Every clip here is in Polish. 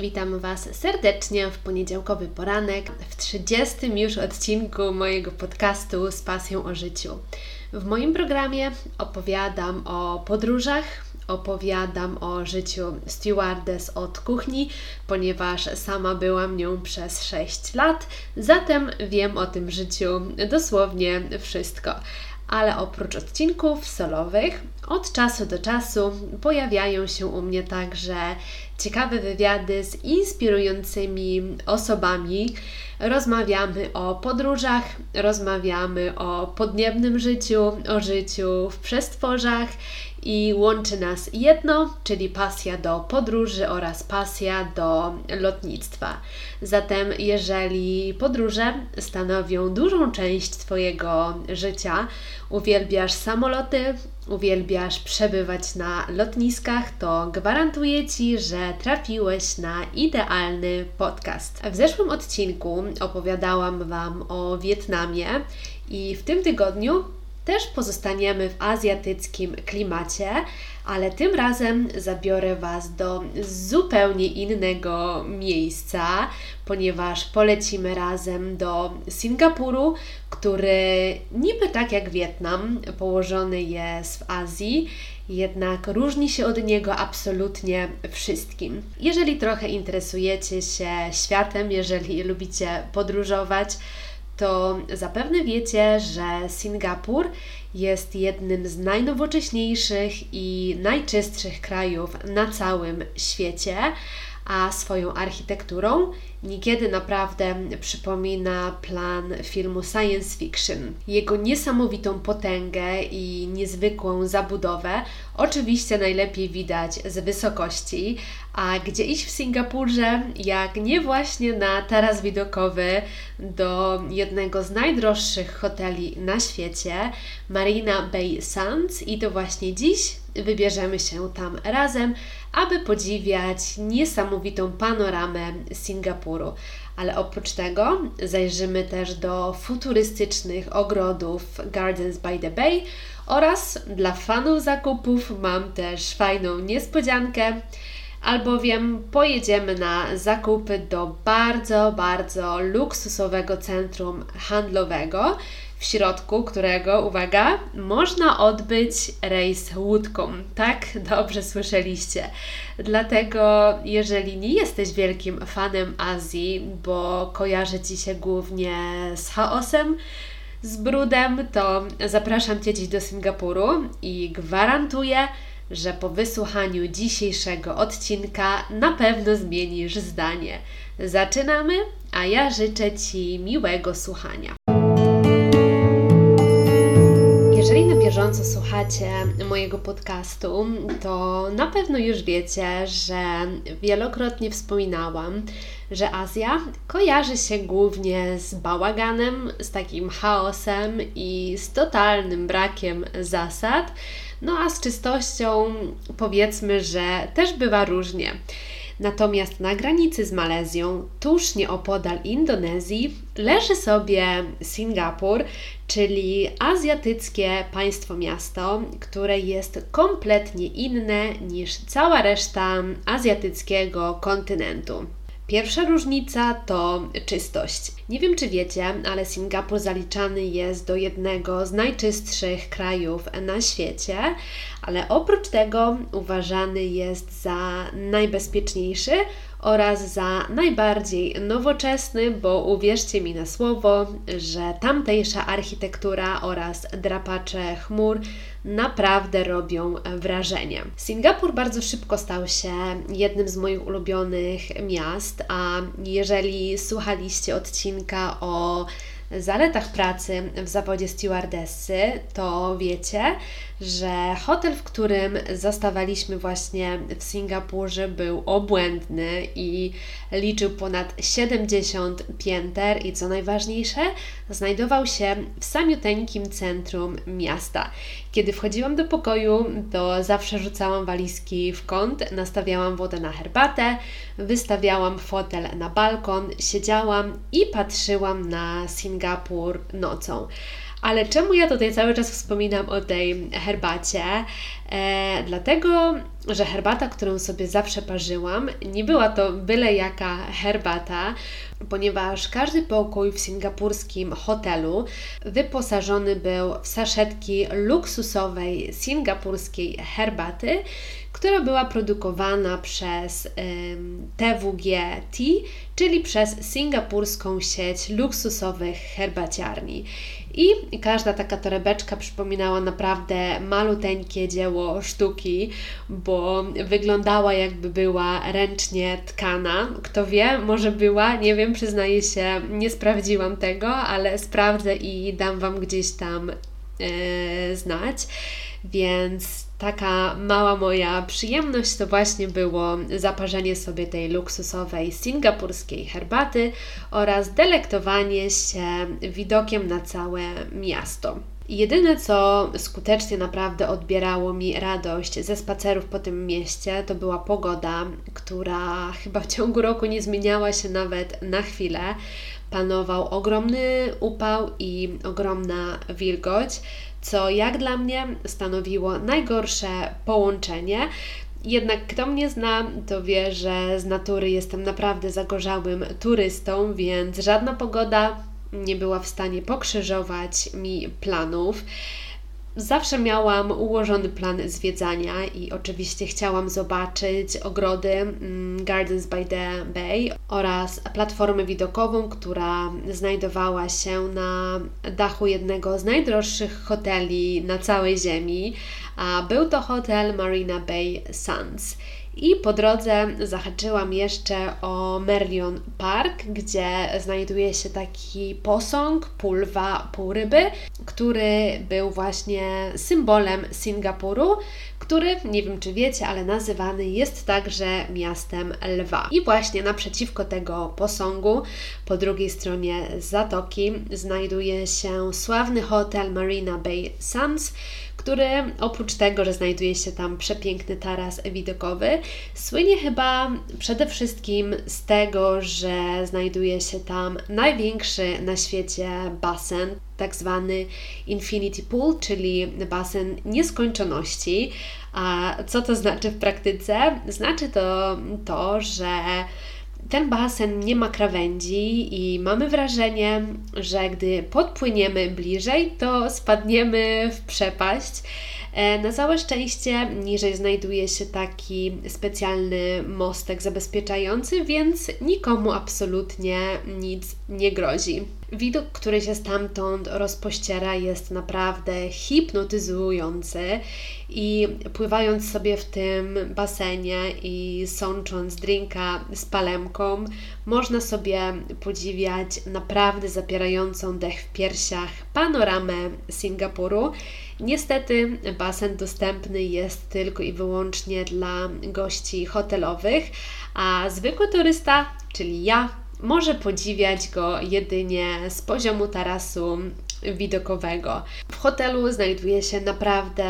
witam Was serdecznie w poniedziałkowy poranek, w 30 już odcinku mojego podcastu z pasją o życiu. W moim programie opowiadam o podróżach, opowiadam o życiu stewardess od kuchni, ponieważ sama byłam nią przez 6 lat, zatem wiem o tym życiu dosłownie wszystko ale oprócz odcinków solowych, od czasu do czasu pojawiają się u mnie także ciekawe wywiady z inspirującymi osobami. Rozmawiamy o podróżach, rozmawiamy o podniebnym życiu, o życiu w przestworzach i łączy nas jedno, czyli pasja do podróży oraz pasja do lotnictwa. Zatem, jeżeli podróże stanowią dużą część Twojego życia, uwielbiasz samoloty, uwielbiasz przebywać na lotniskach, to gwarantuję Ci, że trafiłeś na idealny podcast. W zeszłym odcinku opowiadałam Wam o Wietnamie i w tym tygodniu też pozostaniemy w azjatyckim klimacie, ale tym razem zabiorę Was do zupełnie innego miejsca, ponieważ polecimy razem do Singapuru, który niby tak jak Wietnam, położony jest w Azji, jednak różni się od niego absolutnie wszystkim. Jeżeli trochę interesujecie się światem, jeżeli lubicie podróżować, to zapewne wiecie, że Singapur jest jednym z najnowocześniejszych i najczystszych krajów na całym świecie, a swoją architekturą niekiedy naprawdę przypomina plan filmu science fiction. Jego niesamowitą potęgę i niezwykłą zabudowę oczywiście najlepiej widać z wysokości, a gdzie iść w Singapurze, jak nie właśnie na taras widokowy do jednego z najdroższych hoteli na świecie, Marina Bay Sands i to właśnie dziś wybierzemy się tam razem, aby podziwiać niesamowitą panoramę Singapuru. Ale oprócz tego zajrzymy też do futurystycznych ogrodów Gardens by the Bay oraz dla fanów zakupów mam też fajną niespodziankę albowiem pojedziemy na zakupy do bardzo, bardzo luksusowego centrum handlowego, w środku którego, uwaga, można odbyć rejs łódką. Tak, dobrze słyszeliście. Dlatego, jeżeli nie jesteś wielkim fanem Azji, bo kojarzy Ci się głównie z chaosem, z brudem, to zapraszam Cię dziś do Singapuru i gwarantuję, że po wysłuchaniu dzisiejszego odcinka na pewno zmienisz zdanie. Zaczynamy, a ja życzę Ci miłego słuchania. Bieżąco słuchacie mojego podcastu, to na pewno już wiecie, że wielokrotnie wspominałam, że Azja kojarzy się głównie z bałaganem, z takim chaosem i z totalnym brakiem zasad no a z czystością powiedzmy, że też bywa różnie. Natomiast na granicy z Malezją, tuż nieopodal Indonezji, leży sobie Singapur, czyli azjatyckie państwo-miasto, które jest kompletnie inne niż cała reszta azjatyckiego kontynentu. Pierwsza różnica to czystość. Nie wiem, czy wiecie, ale Singapur zaliczany jest do jednego z najczystszych krajów na świecie, ale oprócz tego uważany jest za najbezpieczniejszy oraz za najbardziej nowoczesny, bo uwierzcie mi na słowo, że tamtejsza architektura oraz drapacze chmur naprawdę robią wrażenie. Singapur bardzo szybko stał się jednym z moich ulubionych miast, a jeżeli słuchaliście odcinka o zaletach pracy w zawodzie stewardessy, to wiecie, że hotel, w którym zostawaliśmy właśnie w Singapurze, był obłędny i liczył ponad 70 pięter i co najważniejsze, znajdował się w samiuteńkim centrum miasta. Kiedy wchodziłam do pokoju, to zawsze rzucałam walizki w kąt, nastawiałam wodę na herbatę, wystawiałam fotel na balkon, siedziałam i patrzyłam na Singapur nocą. Ale czemu ja tutaj cały czas wspominam o tej herbacie? E, dlatego, że herbata, którą sobie zawsze parzyłam, nie była to byle jaka herbata, ponieważ każdy pokój w singapurskim hotelu wyposażony był w saszetki luksusowej singapurskiej herbaty, która była produkowana przez TWG Tea, czyli przez singapurską sieć luksusowych herbaciarni. I każda taka torebeczka przypominała naprawdę maluteńkie dzieło sztuki, bo wyglądała jakby była ręcznie tkana. Kto wie, może była, nie wiem, przyznaję się, nie sprawdziłam tego, ale sprawdzę i dam Wam gdzieś tam yy, znać. Więc taka mała moja przyjemność to właśnie było zaparzenie sobie tej luksusowej singapurskiej herbaty oraz delektowanie się widokiem na całe miasto. Jedyne, co skutecznie naprawdę odbierało mi radość ze spacerów po tym mieście, to była pogoda, która chyba w ciągu roku nie zmieniała się nawet na chwilę. Panował ogromny upał i ogromna wilgoć co jak dla mnie stanowiło najgorsze połączenie. Jednak kto mnie zna, to wie, że z natury jestem naprawdę zagorzałym turystą, więc żadna pogoda nie była w stanie pokrzyżować mi planów. Zawsze miałam ułożony plan zwiedzania i oczywiście chciałam zobaczyć ogrody mm, Gardens by the Bay oraz platformę widokową, która znajdowała się na dachu jednego z najdroższych hoteli na całej Ziemi, a był to hotel Marina Bay Sands. I po drodze zahaczyłam jeszcze o Merlion Park, gdzie znajduje się taki posąg, pulwa, półryby, który był właśnie symbolem Singapuru, który, nie wiem czy wiecie, ale nazywany jest także miastem lwa. I właśnie naprzeciwko tego posągu, po drugiej stronie zatoki, znajduje się sławny hotel Marina Bay Sands, który oprócz tego, że znajduje się tam przepiękny taras widokowy, słynie chyba przede wszystkim z tego, że znajduje się tam największy na świecie basen, tak zwany Infinity Pool, czyli basen nieskończoności. A co to znaczy w praktyce? Znaczy to to, że ten basen nie ma krawędzi i mamy wrażenie, że gdy podpłyniemy bliżej, to spadniemy w przepaść. E, na całe szczęście niżej znajduje się taki specjalny mostek zabezpieczający, więc nikomu absolutnie nic nie grozi. Widok, który się stamtąd rozpościera, jest naprawdę hipnotyzujący i pływając sobie w tym basenie i sącząc drinka z palemką, można sobie podziwiać naprawdę zapierającą dech w piersiach panoramę Singapuru. Niestety basen dostępny jest tylko i wyłącznie dla gości hotelowych, a zwykły turysta, czyli ja, może podziwiać go jedynie z poziomu tarasu widokowego. W hotelu znajduje się naprawdę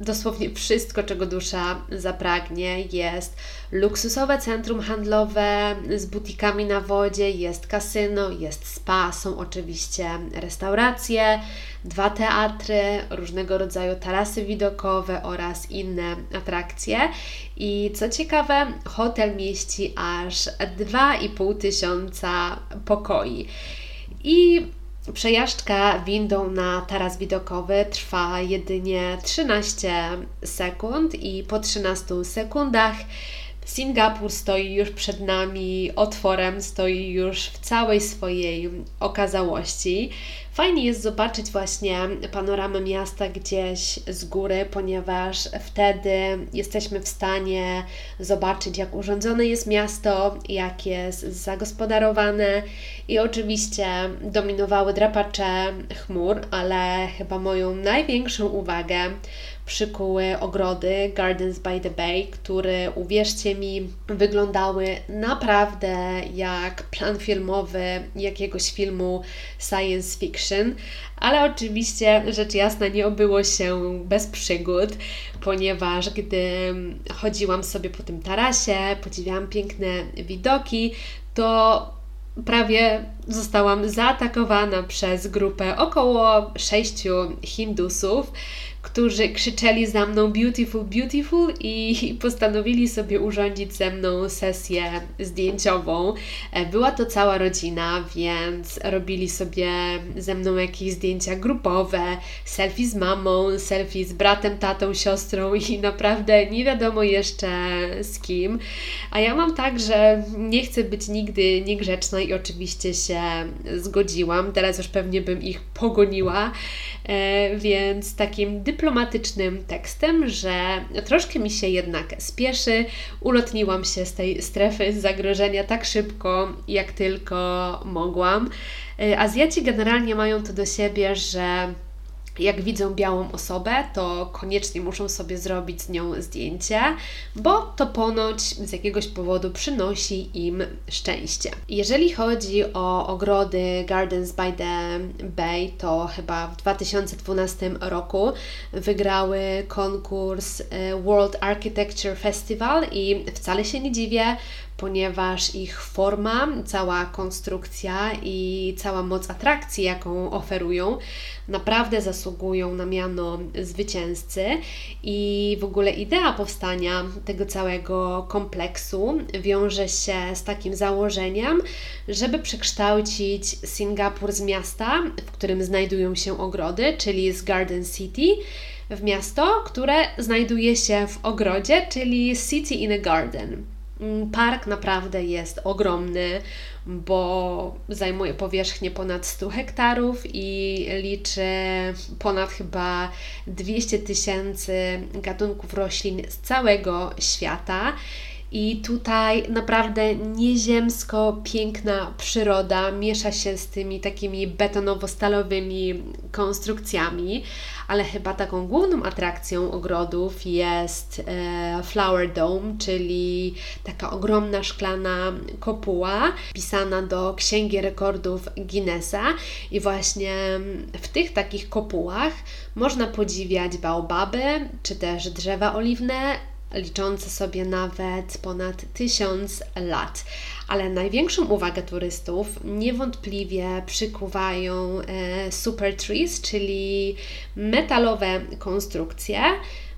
dosłownie wszystko, czego dusza zapragnie. Jest luksusowe centrum handlowe z butikami na wodzie, jest kasyno, jest spa, są oczywiście restauracje, dwa teatry, różnego rodzaju tarasy widokowe oraz inne atrakcje. I co ciekawe, hotel mieści aż 2,5 tysiąca pokoi. I Przejażdżka windą na taras widokowy trwa jedynie 13 sekund i po 13 sekundach Singapur stoi już przed nami otworem, stoi już w całej swojej okazałości. Fajnie jest zobaczyć właśnie panoramę miasta gdzieś z góry, ponieważ wtedy jesteśmy w stanie zobaczyć, jak urządzone jest miasto, jak jest zagospodarowane i oczywiście dominowały drapacze chmur, ale chyba moją największą uwagę przykuły ogrody Gardens by the Bay, które uwierzcie mi, wyglądały naprawdę jak plan filmowy jakiegoś filmu science fiction, ale oczywiście rzecz jasna nie obyło się bez przygód, ponieważ gdy chodziłam sobie po tym tarasie, podziwiałam piękne widoki, to prawie zostałam zaatakowana przez grupę około sześciu Hindusów, którzy krzyczeli za mną beautiful, beautiful i postanowili sobie urządzić ze mną sesję zdjęciową. E, była to cała rodzina, więc robili sobie ze mną jakieś zdjęcia grupowe, selfie z mamą, selfie z bratem, tatą, siostrą i naprawdę nie wiadomo jeszcze z kim. A ja mam tak, że nie chcę być nigdy niegrzeczna i oczywiście się zgodziłam. Teraz już pewnie bym ich pogoniła, e, więc takim dyplomatycznym tekstem, że troszkę mi się jednak spieszy. Ulotniłam się z tej strefy zagrożenia tak szybko, jak tylko mogłam. E, Azjaci generalnie mają to do siebie, że jak widzą białą osobę, to koniecznie muszą sobie zrobić z nią zdjęcie, bo to ponoć z jakiegoś powodu przynosi im szczęście. Jeżeli chodzi o ogrody Gardens by the Bay, to chyba w 2012 roku wygrały konkurs e, World Architecture Festival i wcale się nie dziwię, ponieważ ich forma, cała konstrukcja i cała moc atrakcji, jaką oferują, naprawdę zasługują na miano zwycięzcy i w ogóle idea powstania tego całego kompleksu wiąże się z takim założeniem, żeby przekształcić Singapur z miasta, w którym znajdują się ogrody, czyli z Garden City, w miasto, które znajduje się w ogrodzie, czyli City in a Garden. Mm, park naprawdę jest ogromny, bo zajmuje powierzchnię ponad 100 hektarów i liczy ponad chyba 200 tysięcy gatunków roślin z całego świata. I tutaj naprawdę nieziemsko piękna przyroda miesza się z tymi takimi betonowo-stalowymi konstrukcjami, ale chyba taką główną atrakcją ogrodów jest e, Flower Dome, czyli taka ogromna szklana kopuła pisana do Księgi Rekordów Guinnessa. I właśnie w tych takich kopułach można podziwiać baobaby czy też drzewa oliwne, liczące sobie nawet ponad tysiąc lat. Ale największą uwagę turystów niewątpliwie przykuwają e, super trees, czyli metalowe konstrukcje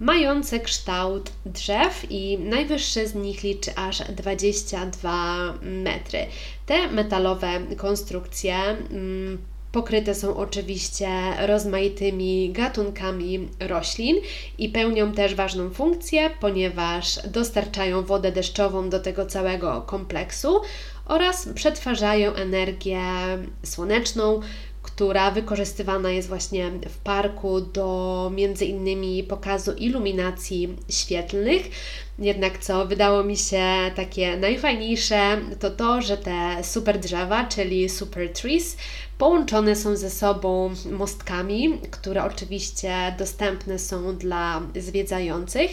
mające kształt drzew i najwyższy z nich liczy aż 22 metry. Te metalowe konstrukcje mm, Pokryte są oczywiście rozmaitymi gatunkami roślin i pełnią też ważną funkcję, ponieważ dostarczają wodę deszczową do tego całego kompleksu oraz przetwarzają energię słoneczną, która wykorzystywana jest właśnie w parku do między innymi pokazu iluminacji świetlnych. Jednak co wydało mi się takie najfajniejsze, to to, że te super drzewa, czyli super trees, połączone są ze sobą mostkami, które oczywiście dostępne są dla zwiedzających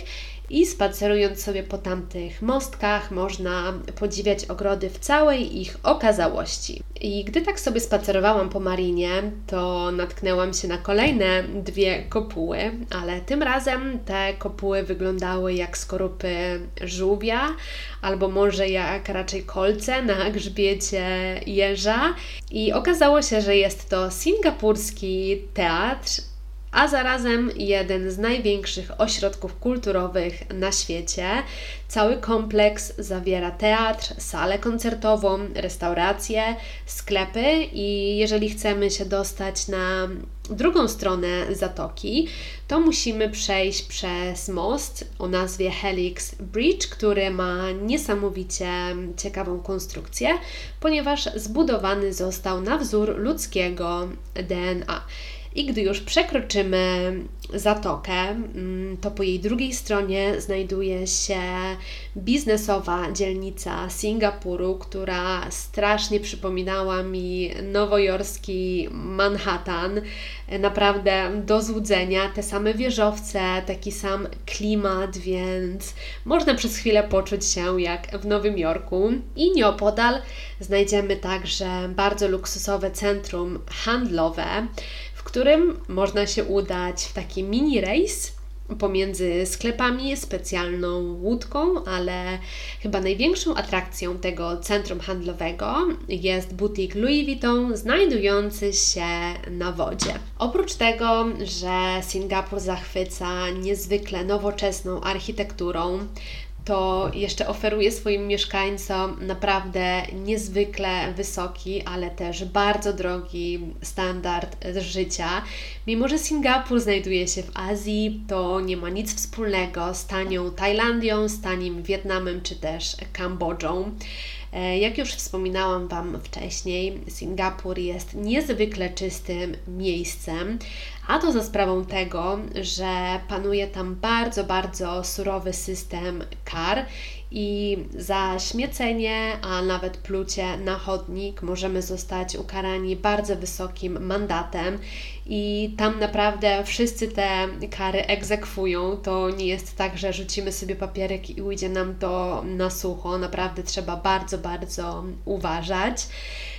i spacerując sobie po tamtych mostkach można podziwiać ogrody w całej ich okazałości. I gdy tak sobie spacerowałam po marinie, to natknęłam się na kolejne dwie kopuły, ale tym razem te kopuły wyglądały jak skorupy żółwia, albo może jak raczej kolce na grzbiecie jeża. I okazało się, że jest to singapurski teatr a zarazem jeden z największych ośrodków kulturowych na świecie. Cały kompleks zawiera teatr, salę koncertową, restauracje, sklepy i jeżeli chcemy się dostać na drugą stronę zatoki, to musimy przejść przez most o nazwie Helix Bridge, który ma niesamowicie ciekawą konstrukcję, ponieważ zbudowany został na wzór ludzkiego DNA. I gdy już przekroczymy zatokę, mm, to po jej drugiej stronie znajduje się biznesowa dzielnica Singapuru, która strasznie przypominała mi nowojorski Manhattan. Naprawdę do złudzenia, te same wieżowce, taki sam klimat, więc można przez chwilę poczuć się jak w Nowym Jorku. I nieopodal znajdziemy także bardzo luksusowe centrum handlowe, w którym można się udać w taki mini rejs pomiędzy sklepami specjalną łódką, ale chyba największą atrakcją tego centrum handlowego jest butik Louis Vuitton znajdujący się na wodzie. Oprócz tego, że Singapur zachwyca niezwykle nowoczesną architekturą, to jeszcze oferuje swoim mieszkańcom naprawdę niezwykle wysoki, ale też bardzo drogi standard życia. Mimo, że Singapur znajduje się w Azji, to nie ma nic wspólnego z tanią Tajlandią, z tanim Wietnamem czy też Kambodżą. E, jak już wspominałam Wam wcześniej, Singapur jest niezwykle czystym miejscem, a to za sprawą tego, że panuje tam bardzo, bardzo surowy system kar i za śmiecenie, a nawet plucie na chodnik możemy zostać ukarani bardzo wysokim mandatem i tam naprawdę wszyscy te kary egzekwują. To nie jest tak, że rzucimy sobie papierek i ujdzie nam to na sucho. Naprawdę trzeba bardzo, bardzo uważać.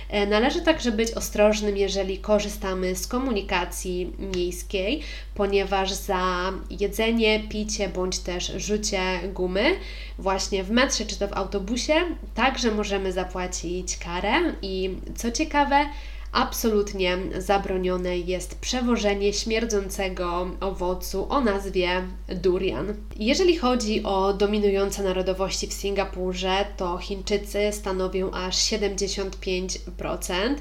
E, należy także być ostrożnym, jeżeli korzystamy z komunikacji miejskiej, ponieważ za jedzenie, picie bądź też rzucie gumy właśnie w metrze czy to w autobusie także możemy zapłacić karę i co ciekawe, absolutnie zabronione jest przewożenie śmierdzącego owocu o nazwie durian. Jeżeli chodzi o dominujące narodowości w Singapurze, to Chińczycy stanowią aż 75%,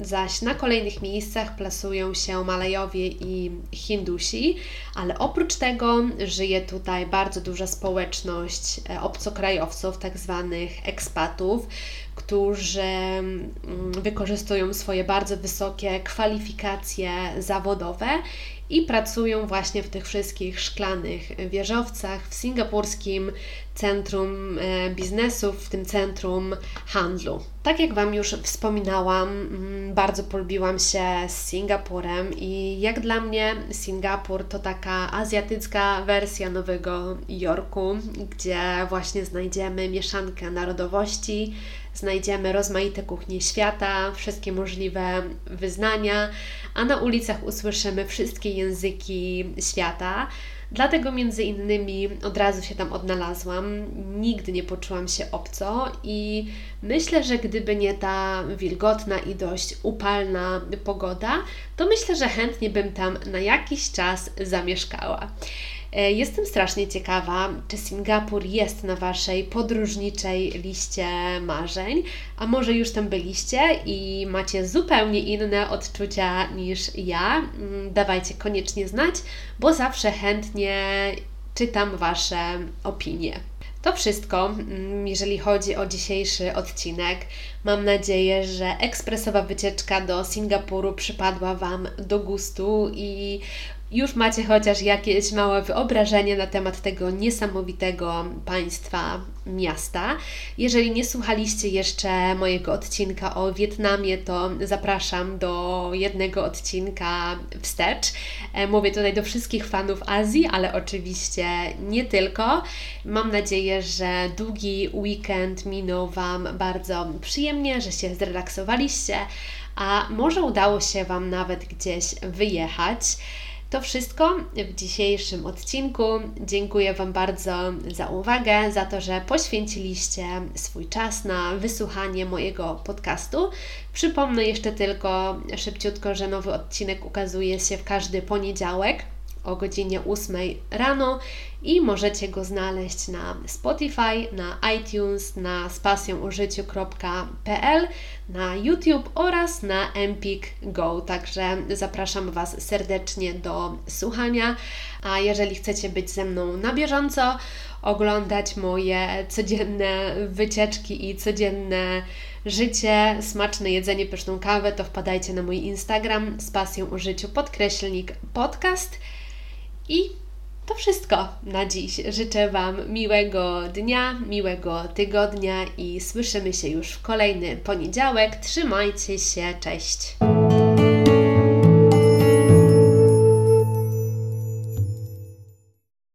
zaś na kolejnych miejscach plasują się Malajowie i Hindusi, ale oprócz tego żyje tutaj bardzo duża społeczność e, obcokrajowców, tak zwanych ekspatów, którzy mm, wykorzystują swoje bardzo wysokie kwalifikacje zawodowe i pracują właśnie w tych wszystkich szklanych wieżowcach w singapurskim centrum e, biznesu, w tym centrum handlu. Tak jak Wam już wspominałam, mm, bardzo polubiłam się z Singapurem i jak dla mnie Singapur to taka azjatycka wersja Nowego Jorku, gdzie właśnie znajdziemy mieszankę narodowości, znajdziemy rozmaite kuchnie świata, wszystkie możliwe wyznania, a na ulicach usłyszymy wszystkie języki świata. Dlatego między innymi od razu się tam odnalazłam, nigdy nie poczułam się obco i myślę, że gdyby nie ta wilgotna i dość upalna pogoda, to myślę, że chętnie bym tam na jakiś czas zamieszkała. E, jestem strasznie ciekawa, czy Singapur jest na Waszej podróżniczej liście marzeń, a może już tam byliście i macie zupełnie inne odczucia niż ja. Mm, dawajcie koniecznie znać, bo zawsze chętnie czytam Wasze opinie. To wszystko, mm, jeżeli chodzi o dzisiejszy odcinek. Mam nadzieję, że ekspresowa wycieczka do Singapuru przypadła Wam do gustu i już macie chociaż jakieś małe wyobrażenie na temat tego niesamowitego państwa, miasta. Jeżeli nie słuchaliście jeszcze mojego odcinka o Wietnamie, to zapraszam do jednego odcinka wstecz. E, mówię tutaj do wszystkich fanów Azji, ale oczywiście nie tylko. Mam nadzieję, że długi weekend minął Wam bardzo przyjemnie, że się zrelaksowaliście, a może udało się Wam nawet gdzieś wyjechać. To wszystko w dzisiejszym odcinku. Dziękuję Wam bardzo za uwagę, za to, że poświęciliście swój czas na wysłuchanie mojego podcastu. Przypomnę jeszcze tylko szybciutko, że nowy odcinek ukazuje się w każdy poniedziałek o godzinie 8 rano i możecie go znaleźć na Spotify, na iTunes, na spasjonużyciu.pl, na YouTube oraz na Empik Go. Także zapraszam Was serdecznie do słuchania. A jeżeli chcecie być ze mną na bieżąco, oglądać moje codzienne wycieczki i codzienne życie, smaczne jedzenie, pyszną kawę, to wpadajcie na mój Instagram z pasją użyciu podkreślnik podcast. I to wszystko na dziś. Życzę Wam miłego dnia, miłego tygodnia i słyszymy się już w kolejny poniedziałek. Trzymajcie się, cześć!